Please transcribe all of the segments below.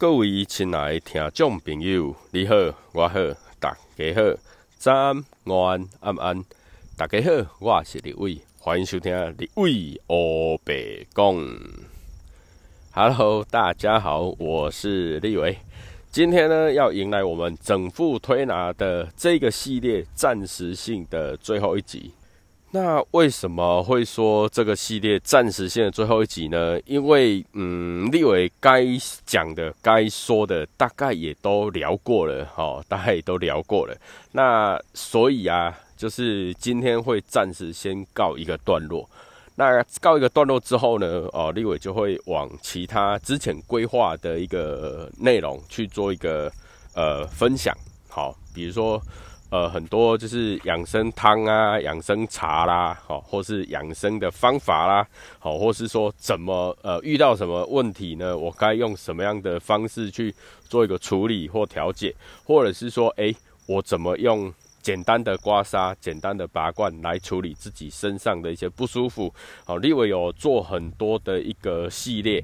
各位亲爱的听众朋友，你好，我好，大家好，早安、午安、晚安，大家好，我是李伟，欢迎收听李伟欧白讲。Hello，大家好，我是李伟。今天呢，要迎来我们整副推拿的这个系列暂时性的最后一集。那为什么会说这个系列暂时性的最后一集呢？因为，嗯，立伟该讲的、该说的，大概也都聊过了，哈，大概也都聊过了。那所以啊，就是今天会暂时先告一个段落。那告一个段落之后呢，哦，立伟就会往其他之前规划的一个内容去做一个呃分享。好，比如说。呃，很多就是养生汤啊、养生茶啦，好，或是养生的方法啦，好，或是说怎么呃遇到什么问题呢？我该用什么样的方式去做一个处理或调解，或者是说，诶，我怎么用简单的刮痧、简单的拔罐来处理自己身上的一些不舒服？好，立伟有做很多的一个系列。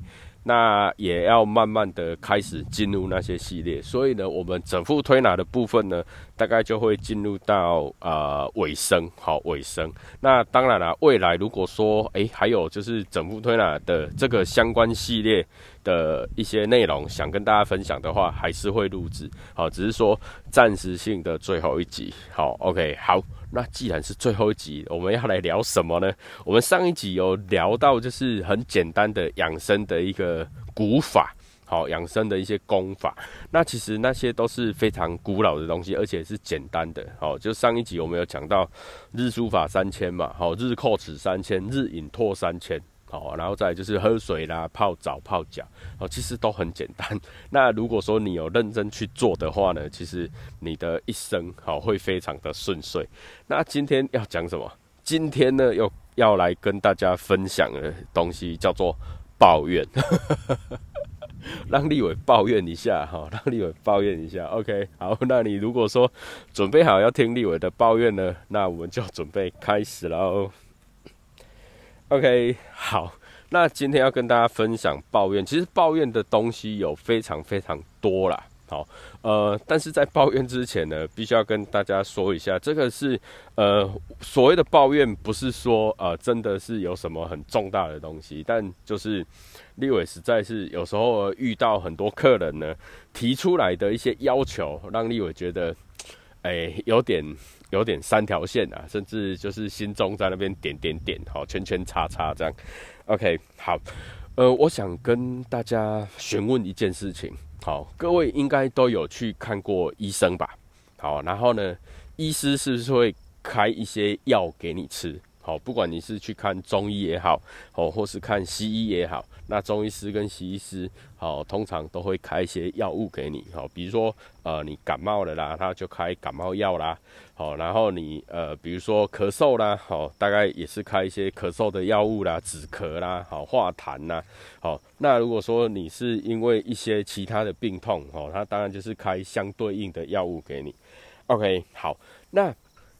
那也要慢慢的开始进入那些系列，所以呢，我们整副推拿的部分呢，大概就会进入到呃尾声，好尾声。那当然了，未来如果说诶还有就是整副推拿的这个相关系列的一些内容想跟大家分享的话，还是会录制，好，只是说暂时性的最后一集，好，OK，好。那既然是最后一集，我们要来聊什么呢？我们上一集有聊到，就是很简单的养生的一个古法，好养生的一些功法。那其实那些都是非常古老的东西，而且是简单的。好，就上一集我们有讲到日书法三千嘛，好日叩齿三千，日饮唾三千。好，然后再就是喝水啦、泡澡、泡脚，哦，其实都很简单。那如果说你有认真去做的话呢，其实你的一生好会非常的顺遂。那今天要讲什么？今天呢，又要来跟大家分享的东西叫做抱怨，让立伟抱怨一下哈，让立伟抱怨一下。OK，好，那你如果说准备好要听立伟的抱怨呢，那我们就准备开始喽。OK，好，那今天要跟大家分享抱怨。其实抱怨的东西有非常非常多啦。好，呃，但是在抱怨之前呢，必须要跟大家说一下，这个是呃所谓的抱怨，不是说呃真的是有什么很重大的东西，但就是立伟实在是有时候遇到很多客人呢提出来的一些要求，让立伟觉得哎有点。有点三条线啊，甚至就是心中在那边点点点，好圈圈叉叉这样。OK，好，呃，我想跟大家询问一件事情，好，各位应该都有去看过医生吧？好，然后呢，医师是不是会开一些药给你吃？好，不管你是去看中医也好，哦，或是看西医也好，那中医师跟西医师，好，通常都会开一些药物给你，好，比如说，呃，你感冒了啦，他就开感冒药啦，好，然后你，呃，比如说咳嗽啦，好，大概也是开一些咳嗽的药物啦，止咳啦，好，化痰呐，好，那如果说你是因为一些其他的病痛，哦，他当然就是开相对应的药物给你，OK，好，那。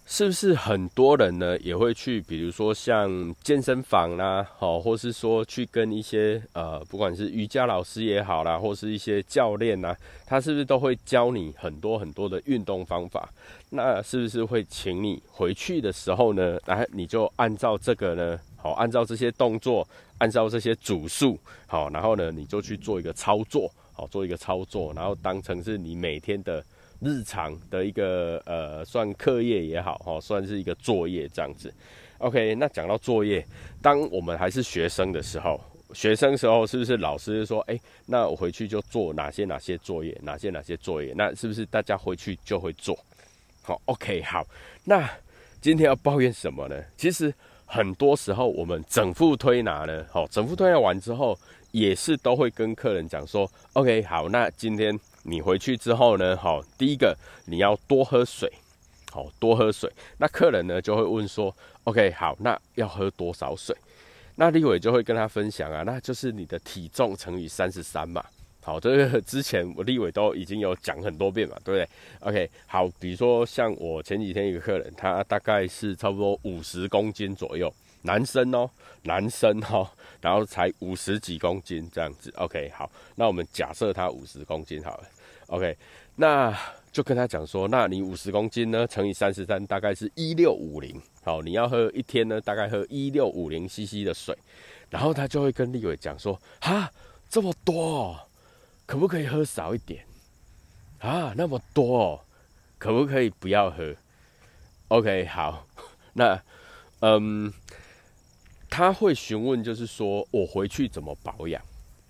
是不是很多人呢也会去，比如说像健身房啦，好，或是说去跟一些呃，不管是瑜伽老师也好啦，或是一些教练呐，他是不是都会教你很多很多的运动方法？那是不是会请你回去的时候呢，来你就按照这个呢，好，按照这些动作，按照这些组数，好，然后呢你就去做一个操作，好，做一个操作，然后当成是你每天的。日常的一个呃，算课业也好哈，算是一个作业这样子。OK，那讲到作业，当我们还是学生的时候，学生时候是不是老师说，哎，那我回去就做哪些哪些作业，哪些哪些作业？那是不是大家回去就会做？好，OK，好。那今天要抱怨什么呢？其实很多时候我们整副推拿呢，好，整副推拿完之后，也是都会跟客人讲说，OK，好，那今天。你回去之后呢？好，第一个你要多喝水，好多喝水。那客人呢就会问说：“OK，好，那要喝多少水？”那立伟就会跟他分享啊，那就是你的体重乘以三十三嘛。好，这个之前我立伟都已经有讲很多遍嘛，对不对？OK，好，比如说像我前几天一个客人，他大概是差不多五十公斤左右。男生哦，男生哦，然后才五十几公斤这样子。OK，好，那我们假设他五十公斤好了。OK，那就跟他讲说，那你五十公斤呢，乘以三十三，大概是一六五零。好，你要喝一天呢，大概喝一六五零 CC 的水。然后他就会跟立伟讲说：哈，这么多，可不可以喝少一点？啊，那么多，可不可以不要喝？OK，好，那嗯。他会询问，就是说我回去怎么保养？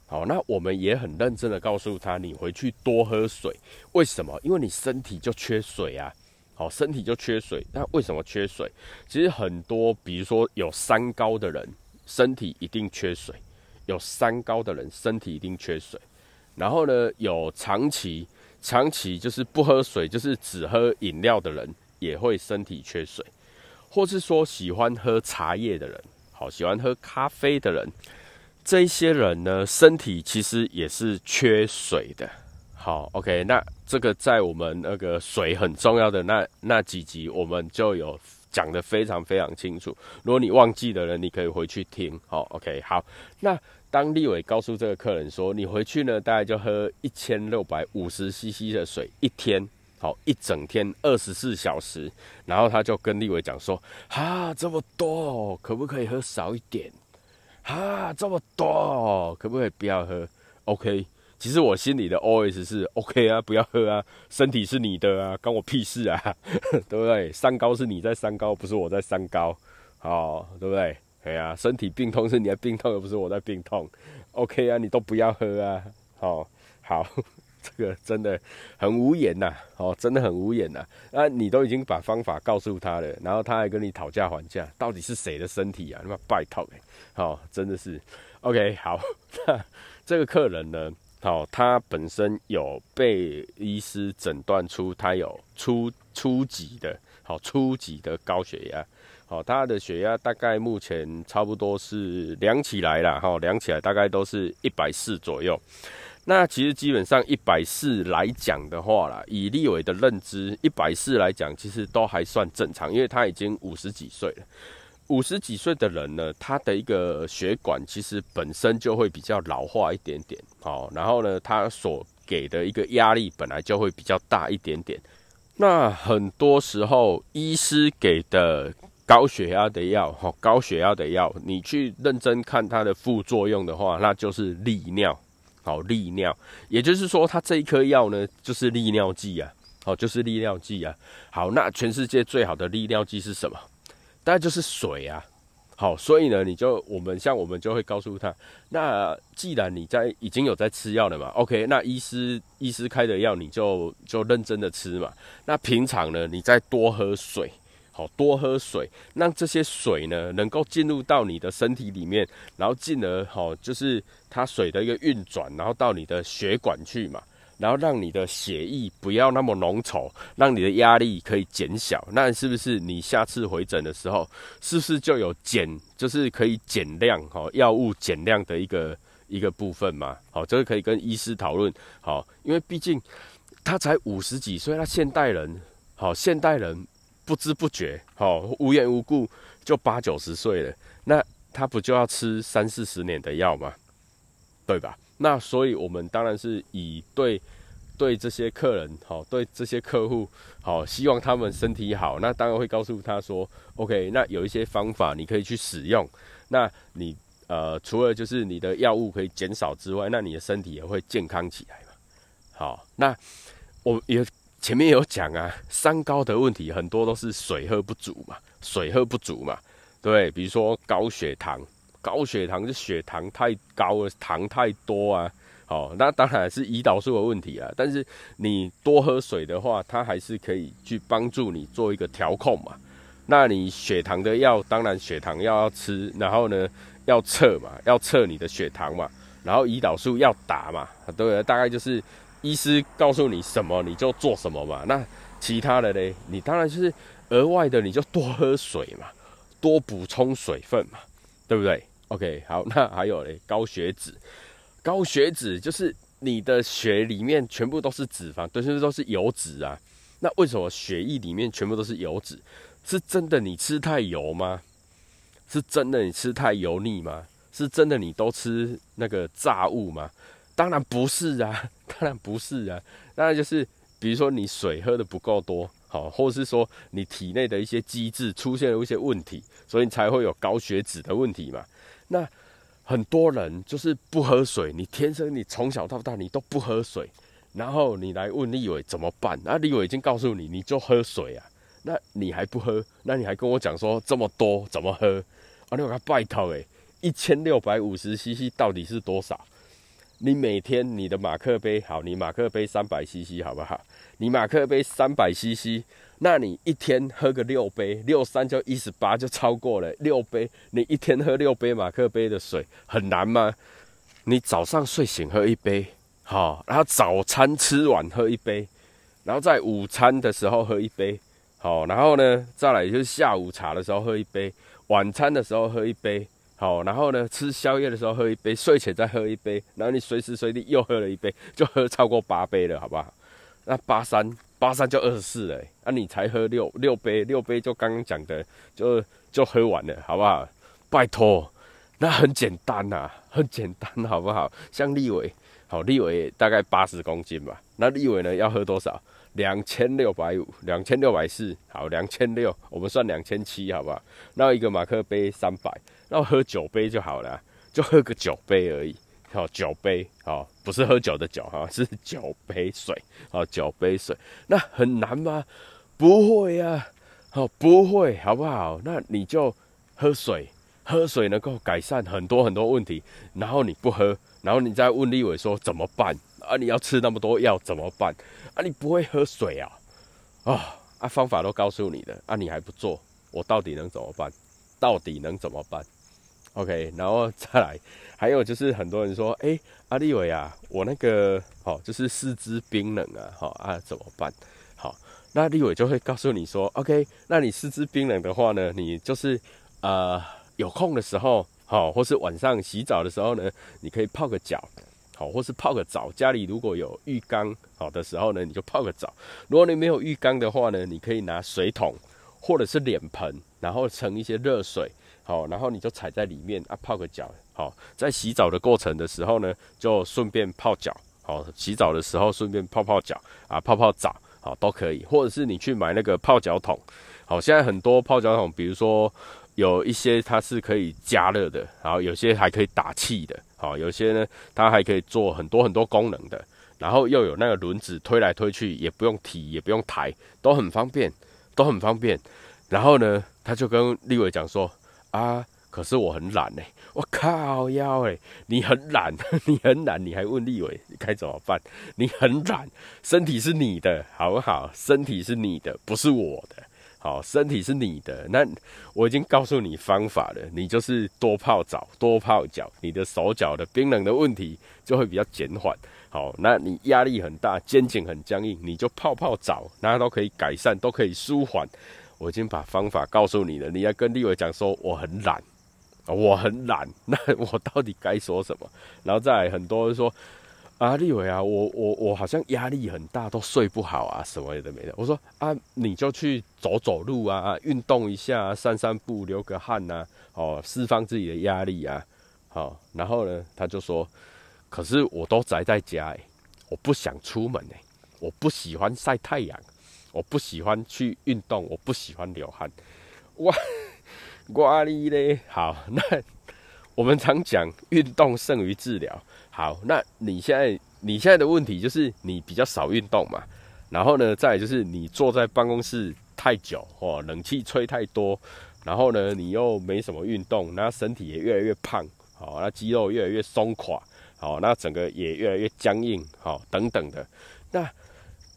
好，那我们也很认真的告诉他，你回去多喝水。为什么？因为你身体就缺水啊。好，身体就缺水。那为什么缺水？其实很多，比如说有三高的人，身体一定缺水。有三高的人，身体一定缺水。然后呢，有长期长期就是不喝水，就是只喝饮料的人，也会身体缺水。或是说喜欢喝茶叶的人。好，喜欢喝咖啡的人，这些人呢，身体其实也是缺水的。好，OK，那这个在我们那个水很重要的那那几集，我们就有讲的非常非常清楚。如果你忘记的人，你可以回去听。好，OK，好。那当立伟告诉这个客人说，你回去呢，大概就喝一千六百五十 CC 的水一天。好，一整天二十四小时，然后他就跟立伟讲说：“哈，这么多，可不可以喝少一点？啊，这么多，可不可以不要喝？OK，其实我心里的 OS 是 OK 啊，不要喝啊，身体是你的啊，关我屁事啊，对不对？三高是你在三高，不是我在三高，好，对不对？哎呀，身体病痛是你的病痛，又不是我在病痛，OK 啊，你都不要喝啊，好，好。”这个真的很无言呐，哦，真的很无言呐。那你都已经把方法告诉他了，然后他还跟你讨价还价，到底是谁的身体啊？那么拜托哎，好，真的是 OK。好，那这个客人呢，好，他本身有被医师诊断出他有初初级的，好初级的高血压，好，他的血压大概目前差不多是量起来了，哈，量起来大概都是一百四左右。那其实基本上一百四来讲的话啦，以立伟的认知，一百四来讲其实都还算正常，因为他已经五十几岁了。五十几岁的人呢，他的一个血管其实本身就会比较老化一点点，哦，然后呢，他所给的一个压力本来就会比较大一点点。那很多时候，医师给的高血压的药，哈，高血压的药，你去认真看它的副作用的话，那就是利尿。好利尿，也就是说，它这一颗药呢，就是利尿剂啊。好，就是利尿剂啊。好，那全世界最好的利尿剂是什么？大概就是水啊。好，所以呢，你就我们像我们就会告诉他，那既然你在已经有在吃药了嘛，OK，那医师医师开的药你就就认真的吃嘛。那平常呢，你再多喝水。好多喝水，让这些水呢能够进入到你的身体里面，然后进而好就是它水的一个运转，然后到你的血管去嘛，然后让你的血液不要那么浓稠，让你的压力可以减小。那是不是你下次回诊的时候，是不是就有减，就是可以减量哈药物减量的一个一个部分嘛？好，这个可以跟医师讨论。好，因为毕竟他才五十几岁，他现代人好，现代人。不知不觉，好无缘无故就八九十岁了，那他不就要吃三四十年的药吗？对吧？那所以我们当然是以对对这些客人，好对这些客户，好希望他们身体好。那当然会告诉他说，OK，那有一些方法你可以去使用。那你呃，除了就是你的药物可以减少之外，那你的身体也会健康起来嘛。好，那我也。前面有讲啊，三高的问题很多都是水喝不足嘛，水喝不足嘛，对，比如说高血糖，高血糖是血糖太高了，糖太多啊，好，那当然是胰岛素的问题啊。但是你多喝水的话，它还是可以去帮助你做一个调控嘛。那你血糖的药，当然血糖药要吃，然后呢要测嘛，要测你的血糖嘛，然后胰岛素要打嘛，对，大概就是。医师告诉你什么你就做什么嘛，那其他的嘞，你当然就是额外的，你就多喝水嘛，多补充水分嘛，对不对？OK，好，那还有嘞，高血脂，高血脂就是你的血里面全部都是脂肪，都是都是油脂啊。那为什么血液里面全部都是油脂？是真的你吃太油吗？是真的你吃太油腻吗？是真的你都吃那个炸物吗？当然不是啊，当然不是啊，当然就是比如说你水喝的不够多，好，或是说你体内的一些机制出现了一些问题，所以你才会有高血脂的问题嘛。那很多人就是不喝水，你天生你从小到大你都不喝水，然后你来问立伟怎么办？那立伟已经告诉你，你就喝水啊，那你还不喝？那你还跟我讲说这么多怎么喝？啊，你我拜托诶，一千六百五十 CC 到底是多少？你每天你的马克杯好，你马克杯三百 CC 好不好？你马克杯三百 CC。那你一天喝个六杯，六三就一十八，就超过了六杯。你一天喝六杯马克杯的水很难吗？你早上睡醒喝一杯，好，然后早餐吃完喝一杯，然后在午餐的时候喝一杯，好，然后呢，再来就是下午茶的时候喝一杯，晚餐的时候喝一杯，好，然后呢，吃宵夜的时候喝一杯，睡前再喝一杯，然后你随时随地又喝了一杯，就喝超过八杯了，好不好？那八三。八三就二十四了，啊，你才喝六六杯，六杯就刚刚讲的，就就喝完了，好不好？拜托，那很简单呐，很简单，好不好？像立伟，好，立伟大概八十公斤吧，那立伟呢要喝多少？两千六百五，两千六百四，好，两千六，我们算两千七，好不好？那一个马克杯三百，那喝酒杯就好了，就喝个酒杯而已。好，酒杯，好，不是喝酒的酒，哈，是酒杯水，好，酒杯水，那很难吗？不会呀，好，不会，好不好？那你就喝水，喝水能够改善很多很多问题，然后你不喝，然后你再问立伟说怎么办？啊，你要吃那么多药怎么办？啊，你不会喝水啊？啊，啊，方法都告诉你的，啊，你还不做，我到底能怎么办？到底能怎么办？OK，然后再来，还有就是很多人说，哎，阿立伟啊，我那个好就是四肢冰冷啊，好啊怎么办？好，那立伟就会告诉你说，OK，那你四肢冰冷的话呢，你就是呃有空的时候，好，或是晚上洗澡的时候呢，你可以泡个脚，好，或是泡个澡。家里如果有浴缸好的时候呢，你就泡个澡。如果你没有浴缸的话呢，你可以拿水桶或者是脸盆，然后盛一些热水。好，然后你就踩在里面啊，泡个脚。好，在洗澡的过程的时候呢，就顺便泡脚。好，洗澡的时候顺便泡泡脚啊，泡泡澡，好都可以。或者是你去买那个泡脚桶。好，现在很多泡脚桶，比如说有一些它是可以加热的，然后有些还可以打气的。好，有些呢它还可以做很多很多功能的，然后又有那个轮子推来推去，也不用提，也不用抬，都很方便，都很方便。然后呢，他就跟立伟讲说。啊！可是我很懒呢，我靠腰哎！你很懒，你很懒，你还问立伟该怎么办？你很懒，身体是你的，好不好？身体是你的，不是我的。好，身体是你的，那我已经告诉你方法了，你就是多泡澡，多泡脚，你的手脚的冰冷的问题就会比较减缓。好，那你压力很大，肩颈很僵硬，你就泡泡澡，那都可以改善，都可以舒缓。我已经把方法告诉你了，你要跟立伟讲说我很懒，我很懒，那我到底该说什么？然后再很多人说啊，立伟啊，我我我好像压力很大，都睡不好啊，什么也都没的。我说啊，你就去走走路啊，运动一下，散散步，流个汗呐，哦，释放自己的压力啊，好。然后呢，他就说，可是我都宅在家，我不想出门哎，我不喜欢晒太阳。我不喜欢去运动，我不喜欢流汗。哇，哇哩嘞！好，那我们常讲运动胜于治疗。好，那你现在你现在的问题就是你比较少运动嘛？然后呢，再就是你坐在办公室太久哦，冷气吹太多，然后呢，你又没什么运动，那身体也越来越胖，好，那肌肉越来越松垮，好，那整个也越来越僵硬，好，等等的，那。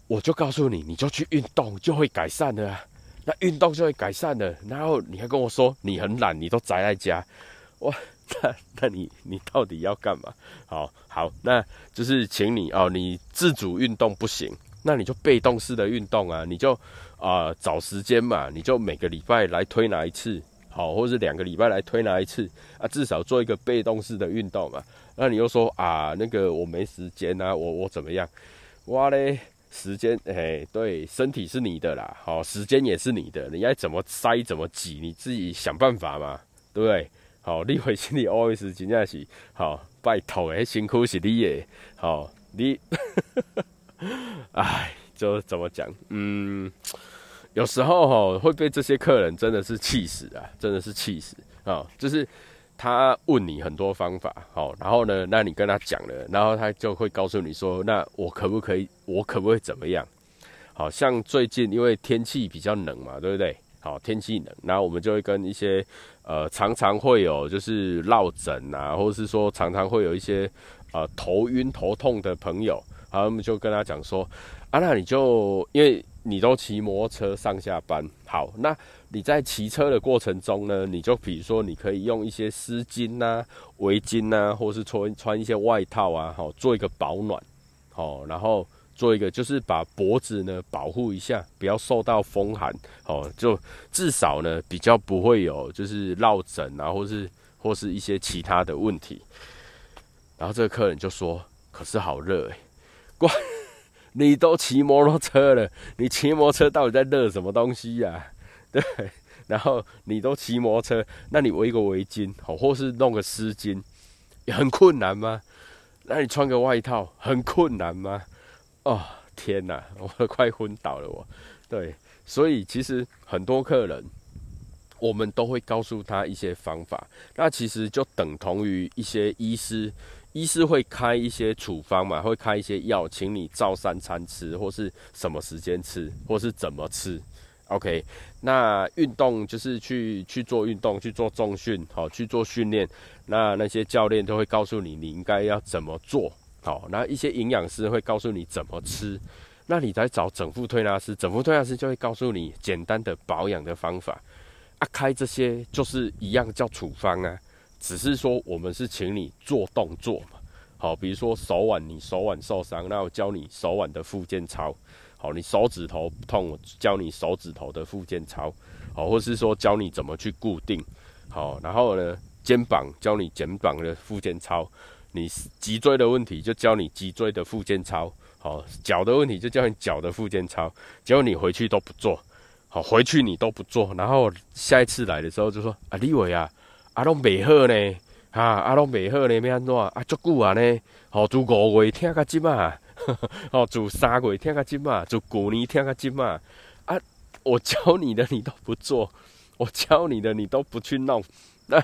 我就告诉你，你就去运动，就会改善的。那运动就会改善的。然后你还跟我说你很懒，你都宅在家。哇，那那你你到底要干嘛？好好，那就是请你哦，你自主运动不行，那你就被动式的运动啊，你就啊找时间嘛，你就每个礼拜来推拿一次，好，或者是两个礼拜来推拿一次啊，至少做一个被动式的运动嘛。那你又说啊，那个我没时间啊，我我怎么样？哇嘞！时间，哎，对，身体是你的啦，好，时间也是你的，你要怎么塞怎么挤，你自己想办法嘛，对不对？好，立伟心里 always 真正是好，拜托诶，辛苦是你的，好，你，哎，就怎么讲？嗯，有时候哈会被这些客人真的是气死啊，真的是气死啊！就是他问你很多方法，好，然后呢，那你跟他讲了，然后他就会告诉你说，那我可不可以？我可不可以怎么样？好像最近因为天气比较冷嘛，对不对？好，天气冷，然后我们就会跟一些呃常常会有就是落枕啊，或者是说常常会有一些呃头晕头痛的朋友，然后我们就跟他讲说，啊，那你就因为你都骑摩托车上下班，好，那你在骑车的过程中呢，你就比如说你可以用一些丝巾呐、围巾呐，或是穿穿一些外套啊，好，做一个保暖，好，然后。做一个就是把脖子呢保护一下，不要受到风寒哦，就至少呢比较不会有就是落枕啊，或是或是一些其他的问题。然后这个客人就说：“可是好热哎，怪 你都骑摩托车了，你骑摩托车到底在热什么东西呀？对，然后你都骑摩托车，那你围个围巾好，或是弄个丝巾，很困难吗？那你穿个外套很困难吗？”哦天哪，我都快昏倒了！我，对，所以其实很多客人，我们都会告诉他一些方法，那其实就等同于一些医师，医师会开一些处方嘛，会开一些药，请你照三餐吃，或是什么时间吃，或是怎么吃。OK，那运动就是去去做运动，去做重训，好去做训练，那那些教练都会告诉你你应该要怎么做。好，那一些营养师会告诉你怎么吃，那你再找整副推拿师，整副推拿师就会告诉你简单的保养的方法。啊，开这些就是一样叫处方啊，只是说我们是请你做动作嘛。好，比如说手腕，你手腕受伤，那我教你手腕的附件操。好，你手指头痛，我教你手指头的附件操。好，或是说教你怎么去固定。好，然后呢，肩膀教你肩膀的附件操。你脊椎的问题就教你脊椎的附件操，好，脚的问题就教你脚的附件操，结果你回去都不做，好，回去你都不做，然后下一次来的时候就说啊，李伟啊，阿拢未好呢，哈，阿拢未好呢，要安怎啊？足久啊呢，好，做五月听个即嘛，好，做三月听个即嘛，做旧年听个即嘛，啊，我教你的你都不做，我教你的你都不去弄，那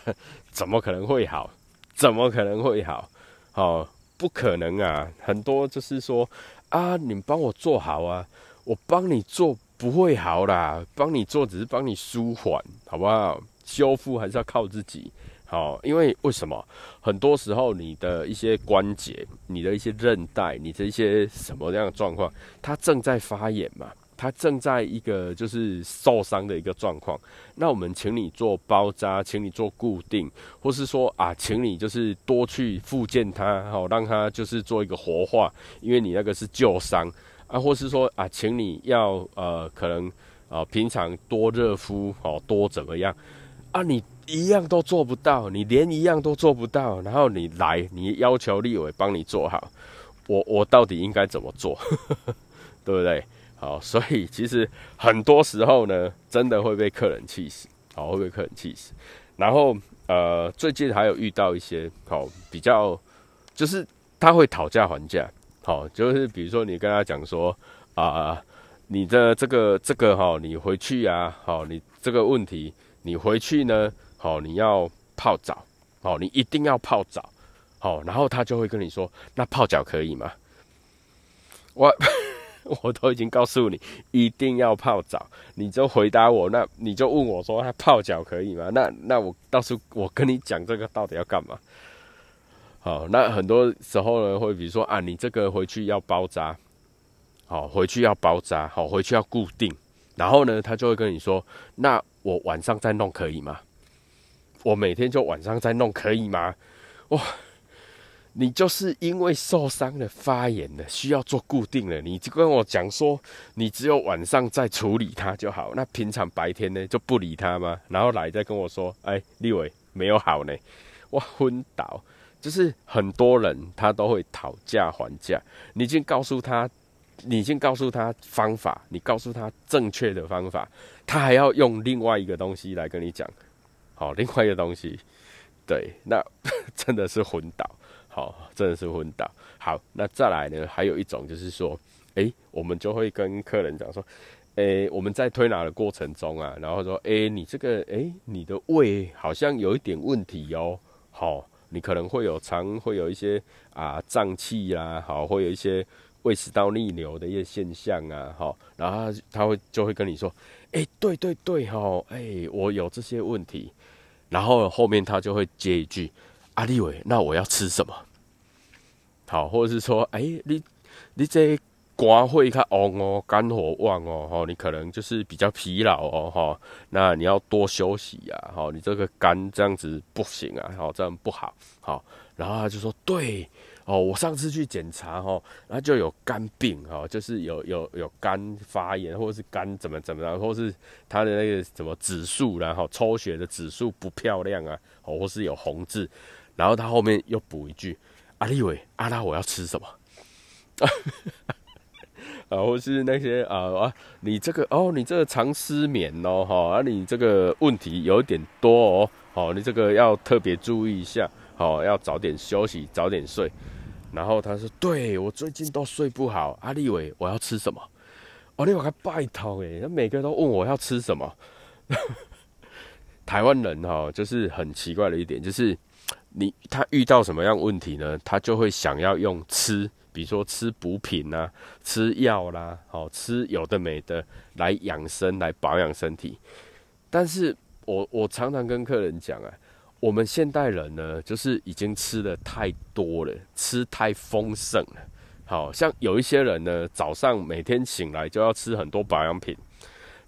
怎么可能会好？怎么可能会好？好，不可能啊！很多就是说啊，你帮我做好啊，我帮你做不会好啦，帮你做只是帮你舒缓，好不好？修复还是要靠自己。好，因为为什么？很多时候你的一些关节、你的一些韧带、你的一些什么样的状况，它正在发炎嘛。它正在一个就是受伤的一个状况，那我们请你做包扎，请你做固定，或是说啊，请你就是多去复健它，好让它就是做一个活化，因为你那个是旧伤啊，或是说啊，请你要呃可能啊平常多热敷哦，多怎么样啊，你一样都做不到，你连一样都做不到，然后你来你要求立伟帮你做好，我我到底应该怎么做，对不对？好，所以其实很多时候呢，真的会被客人气死，好，会被客人气死。然后呃，最近还有遇到一些好比较，就是他会讨价还价，好，就是比如说你跟他讲说啊，你的这个这个哈，你回去啊，好，你这个问题，你回去呢，好，你要泡澡，好，你一定要泡澡，好，然后他就会跟你说，那泡脚可以吗？我。我都已经告诉你，一定要泡澡，你就回答我，那你就问我说，他泡脚可以吗？那那我到时候我跟你讲这个到底要干嘛？好，那很多时候呢，会比如说啊，你这个回去要包扎，好，回去要包扎，好，回去要固定，然后呢，他就会跟你说，那我晚上再弄可以吗？我每天就晚上再弄可以吗？哇！你就是因为受伤了、发炎了，需要做固定了，你就跟我讲说，你只有晚上再处理它就好。那平常白天呢就不理它吗？然后来再跟我说，哎，立伟没有好呢，我昏倒。就是很多人他都会讨价还价，你已经告诉他，你先告诉他方法，你告诉他正确的方法，他还要用另外一个东西来跟你讲，好，另外一个东西，对，那真的是昏倒，好，真的是昏倒。好，那再来呢，还有一种就是说，诶，我们就会跟客人讲说，诶，我们在推拿的过程中啊，然后说，诶，你这个，诶，你的胃好像有一点问题哦，好，你可能会有肠会有一些啊胀气啦，好，会有一些。胃食道逆流的一些现象啊，哈，然后他会就会跟你说，哎，对对对，哈，哎，我有这些问题，然后后面他就会接一句，阿立伟，那我要吃什么？好，或者是说，哎，你你这肝会较旺哦，肝火旺哦，哈，你可能就是比较疲劳哦，哈，那你要多休息呀，哈，你这个肝这样子不行啊，好，这样不好，好，然后他就说，对。哦，我上次去检查哈，然后就有肝病哈，就是有有有肝发炎，或者是肝怎么怎么样，或是他的那个什么指数，然后抽血的指数不漂亮啊，哦，或是有红痣，然后他后面又补一句：阿立伟，阿拉我要吃什么？啊，或是那些啊啊，你这个哦，你这个常失眠哦，哈，啊，你这个问题有点多哦，哦，你这个要特别注意一下，好，要早点休息，早点睡。然后他说：“对我最近都睡不好，阿立伟，我要吃什么？哦，你我还拜托诶，他每个都问我要吃什么。台湾人哈，就是很奇怪的一点，就是你他遇到什么样问题呢？他就会想要用吃，比如说吃补品啊，吃药啦，好吃有的没的来养生，来保养身体。但是我我常常跟客人讲啊。”我们现代人呢，就是已经吃的太多了，吃太丰盛了。好像有一些人呢，早上每天醒来就要吃很多保养品。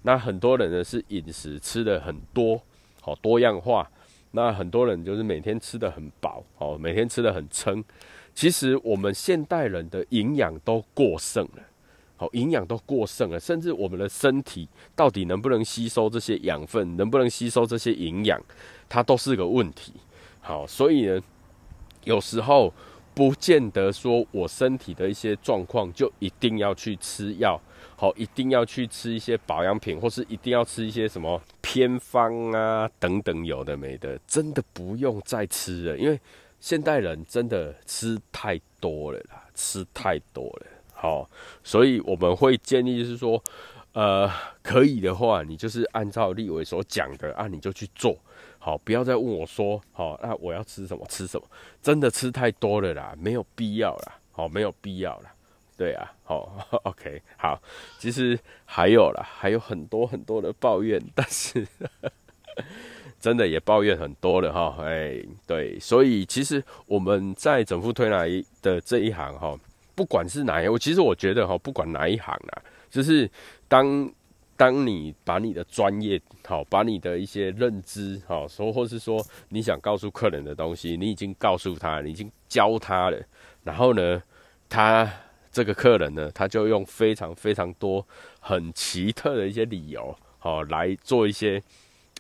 那很多人呢是饮食吃的很多，好多样化。那很多人就是每天吃的很饱，好每天吃的很撑。其实我们现代人的营养都过剩了。好，营养都过剩了，甚至我们的身体到底能不能吸收这些养分，能不能吸收这些营养，它都是个问题。好，所以呢，有时候不见得说我身体的一些状况就一定要去吃药，好，一定要去吃一些保养品，或是一定要吃一些什么偏方啊等等，有的没的，真的不用再吃了，因为现代人真的吃太多了啦，吃太多了。好，所以我们会建议就是说，呃，可以的话，你就是按照立伟所讲的啊，你就去做好，不要再问我说，好，那我要吃什么？吃什么？真的吃太多了啦，没有必要啦，好，没有必要啦，对啊，好，OK，好，其实还有啦，还有很多很多的抱怨，但是 真的也抱怨很多了哈，哎，对，所以其实我们在整副推拿的这一行哈。不管是哪一，我其实我觉得哈，不管哪一行啊，就是当当你把你的专业好，把你的一些认知好，说或是说你想告诉客人的东西，你已经告诉他，你已经教他了，然后呢，他这个客人呢，他就用非常非常多很奇特的一些理由，好来做一些。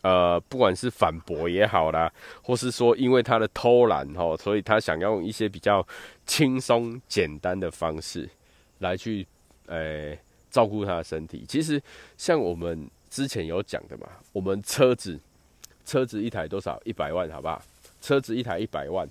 呃，不管是反驳也好啦，或是说因为他的偷懒哈，所以他想要用一些比较轻松简单的方式来去呃照顾他的身体。其实像我们之前有讲的嘛，我们车子车子一台多少？一百万，好不好？车子一台一百万，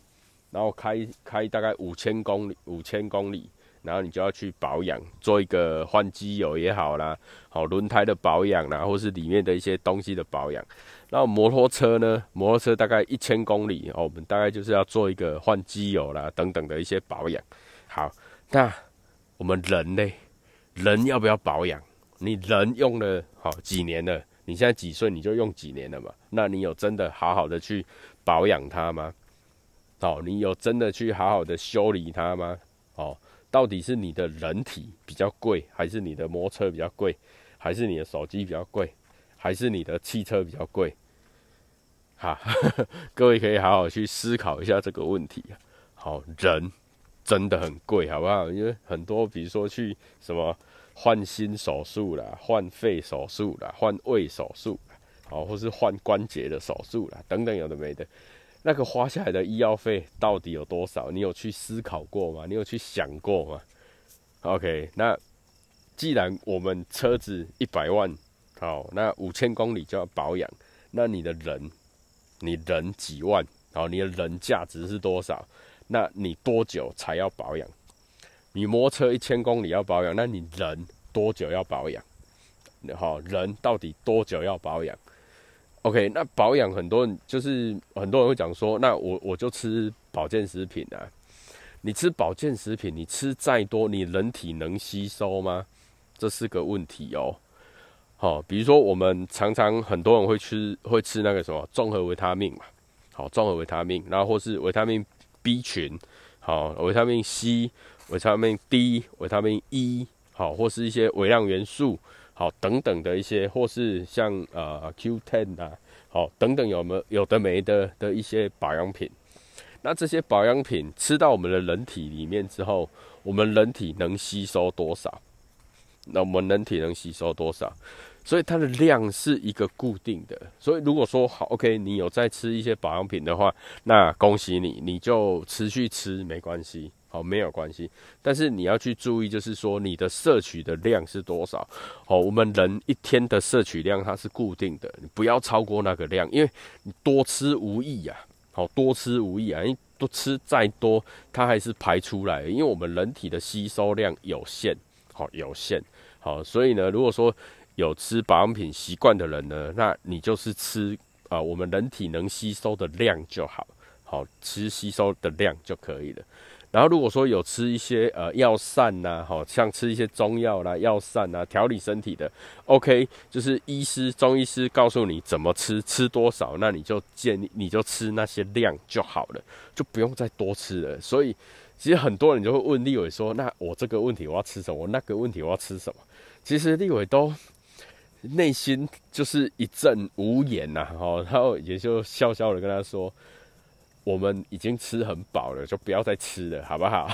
然后开开大概五千公里，五千公里。然后你就要去保养，做一个换机油也好啦，好轮胎的保养啦，或是里面的一些东西的保养。然后摩托车呢，摩托车大概一千公里哦，我们大概就是要做一个换机油啦等等的一些保养。好，那我们人呢？人要不要保养？你人用了好几年了，你现在几岁你就用几年了嘛？那你有真的好好的去保养它吗？哦，你有真的去好好的修理它吗？哦。到底是你的人体比较贵，还是你的摩托车比较贵，还是你的手机比较贵，还是你的汽车比较贵？哈，各位可以好好去思考一下这个问题。好人真的很贵，好不好？因为很多，比如说去什么换心手术啦、换肺手术啦、换胃手术啦，好，或是换关节的手术啦，等等，有的没的。那个花下来的医药费到底有多少？你有去思考过吗？你有去想过吗？OK，那既然我们车子一百万，好，那五千公里就要保养，那你的人你人几万，好，你的人价值是多少？那你多久才要保养？你摩托车一千公里要保养，那你人多久要保养？好，人到底多久要保养？OK，那保养很多人就是很多人会讲说，那我我就吃保健食品啊。你吃保健食品，你吃再多，你人体能吸收吗？这是个问题哦。好，比如说我们常常很多人会吃会吃那个什么综合维他命嘛，好，综合维他命，然后或是维他命 B 群，好，维他命 C、维他命 D、维他命 E，好，或是一些微量元素，好，等等的一些，或是像呃 Q10 啊，好，等等有没有有的没的的一些保养品。那这些保养品吃到我们的人体里面之后，我们人体能吸收多少？那我们人体能吸收多少？所以它的量是一个固定的。所以如果说好，OK，你有在吃一些保养品的话，那恭喜你，你就持续吃没关系，好，没有关系。但是你要去注意，就是说你的摄取的量是多少？好，我们人一天的摄取量它是固定的，你不要超过那个量，因为你多吃无益呀。好多吃无益啊，因为多吃再多，它还是排出来。因为我们人体的吸收量有限，好有限，好，所以呢，如果说有吃保养品习惯的人呢，那你就是吃啊，我们人体能吸收的量就好，好吃吸收的量就可以了。然后如果说有吃一些呃药膳呐，好像吃一些中药啦、药膳呐，调理身体的，OK，就是医师、中医师告诉你怎么吃，吃多少，那你就建议你就吃那些量就好了，就不用再多吃了。所以其实很多人就会问立伟说：“那我这个问题我要吃什么？我那个问题我要吃什么？”其实立伟都内心就是一阵无言呐，好，然后也就笑笑的跟他说。我们已经吃很饱了，就不要再吃了，好不好？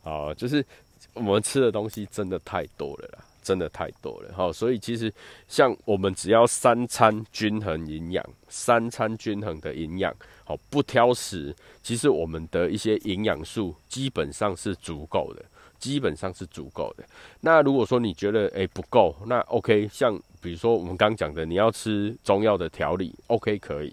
好，就是我们吃的东西真的太多了啦，真的太多了。好，所以其实像我们只要三餐均衡营养，三餐均衡的营养，好不挑食，其实我们的一些营养素基本上是足够的，基本上是足够的。那如果说你觉得诶不够，那 OK，像比如说我们刚讲的，你要吃中药的调理，OK 可以。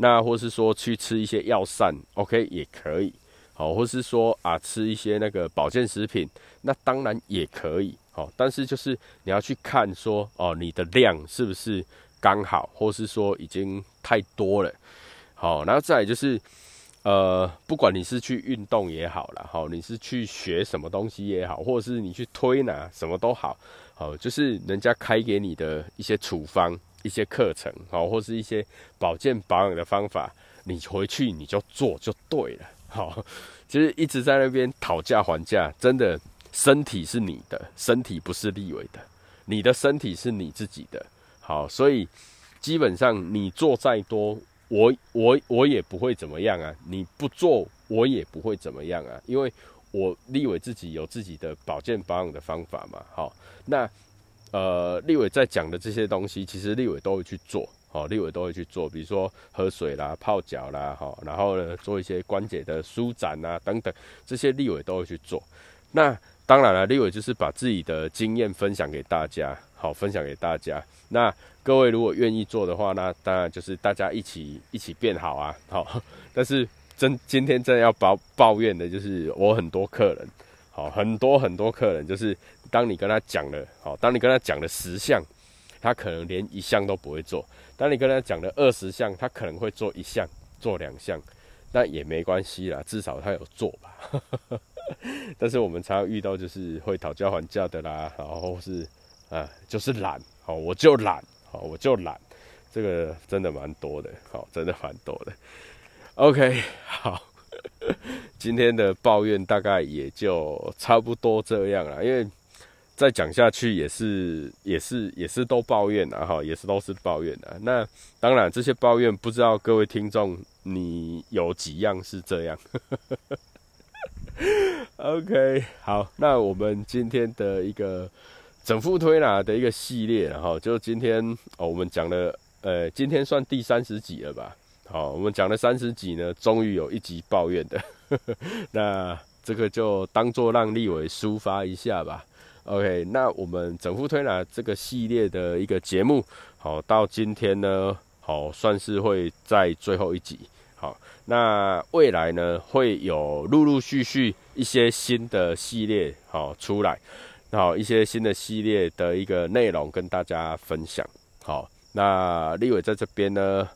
那或是说去吃一些药膳，OK 也可以，好，或是说啊吃一些那个保健食品，那当然也可以，好，但是就是你要去看说哦你的量是不是刚好，或是说已经太多了，好，然后再就是呃不管你是去运动也好了，好，你是去学什么东西也好，或者是你去推拿什么都好，好，就是人家开给你的一些处方。一些课程，好，或是一些保健保养的方法，你回去你就做就对了，好，其实一直在那边讨价还价，真的，身体是你的，身体不是立伟的，你的身体是你自己的，好，所以基本上你做再多，我我我也不会怎么样啊，你不做我也不会怎么样啊，因为我立伟自己有自己的保健保养的方法嘛，好，那。呃，立伟在讲的这些东西，其实立伟都会去做，好，立伟都会去做，比如说喝水啦、泡脚啦，好，然后呢，做一些关节的舒展啊等等，这些立伟都会去做。那当然了，立伟就是把自己的经验分享给大家，好，分享给大家。那各位如果愿意做的话，那当然就是大家一起 一起变好啊，好。但是真今天真的要抱抱怨的就是我很多客人，好，很多很多客人就是。当你跟他讲了，好，当你跟他讲了十项，他可能连一项都不会做；当你跟他讲了二十项，他可能会做一项、做两项，那也没关系啦，至少他有做吧。但是我们常常遇到就是会讨价还价的啦，然后是啊，就是懒，好，我就懒，好，我就懒，这个真的蛮多的，好，真的蛮多的。OK，好。今天的抱怨大概也就差不多这样了，因为。再讲下去也是也是也是都抱怨啊，哈，也是都是抱怨啊。那当然这些抱怨不知道各位听众你有几样是这样。OK，好，那我们今天的一个整副推拿的一个系列，然后就今天哦，我们讲了呃，今天算第三十集了吧？好，我们讲了三十集呢，终于有一集抱怨的，那这个就当做让立伟抒发一下吧。OK，那我们整副推拿这个系列的一个节目，好到今天呢，好，算是会在最后一集。好，那未来呢会有陆陆续续一些新的系列好出来，好一些新的系列的一个内容跟大家分享。好，那立伟在这边呢。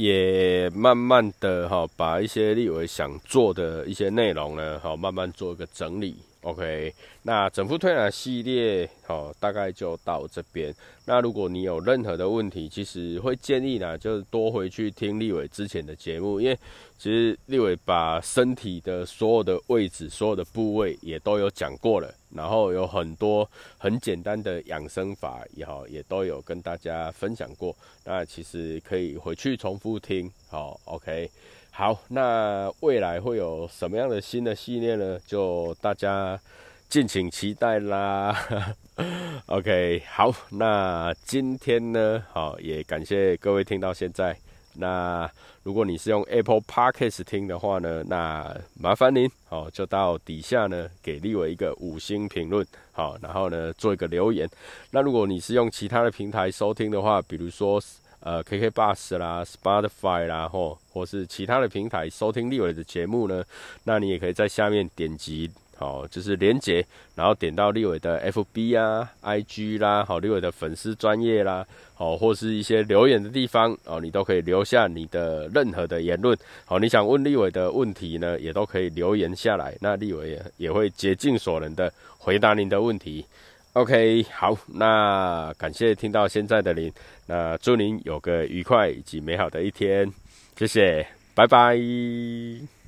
也慢慢的哈，把一些立伟想做的一些内容呢，好慢慢做一个整理。OK，那整副推拿系列好，大概就到这边。那如果你有任何的问题，其实会建议呢，就是多回去听立伟之前的节目，因为其实立伟把身体的所有的位置、所有的部位也都有讲过了，然后有很多很简单的养生法也好，也都有跟大家分享过。那其实可以回去重复听。好，OK。好，那未来会有什么样的新的系列呢？就大家敬请期待啦。OK，好，那今天呢，好也感谢各位听到现在。那如果你是用 Apple Podcast 听的话呢，那麻烦您好就到底下呢给立伟一个五星评论，好，然后呢做一个留言。那如果你是用其他的平台收听的话，比如说。呃，KK Bus 啦，Spotify 啦，或或是其他的平台收听立伟的节目呢，那你也可以在下面点击，好，就是连接，然后点到立伟的 FB 啊、IG 啦，好，立伟的粉丝专业啦，好，或是一些留言的地方，哦，你都可以留下你的任何的言论，好，你想问立伟的问题呢，也都可以留言下来，那立伟也也会竭尽所能的回答您的问题。OK，好，那感谢听到现在的您，那祝您有个愉快以及美好的一天，谢谢，拜拜。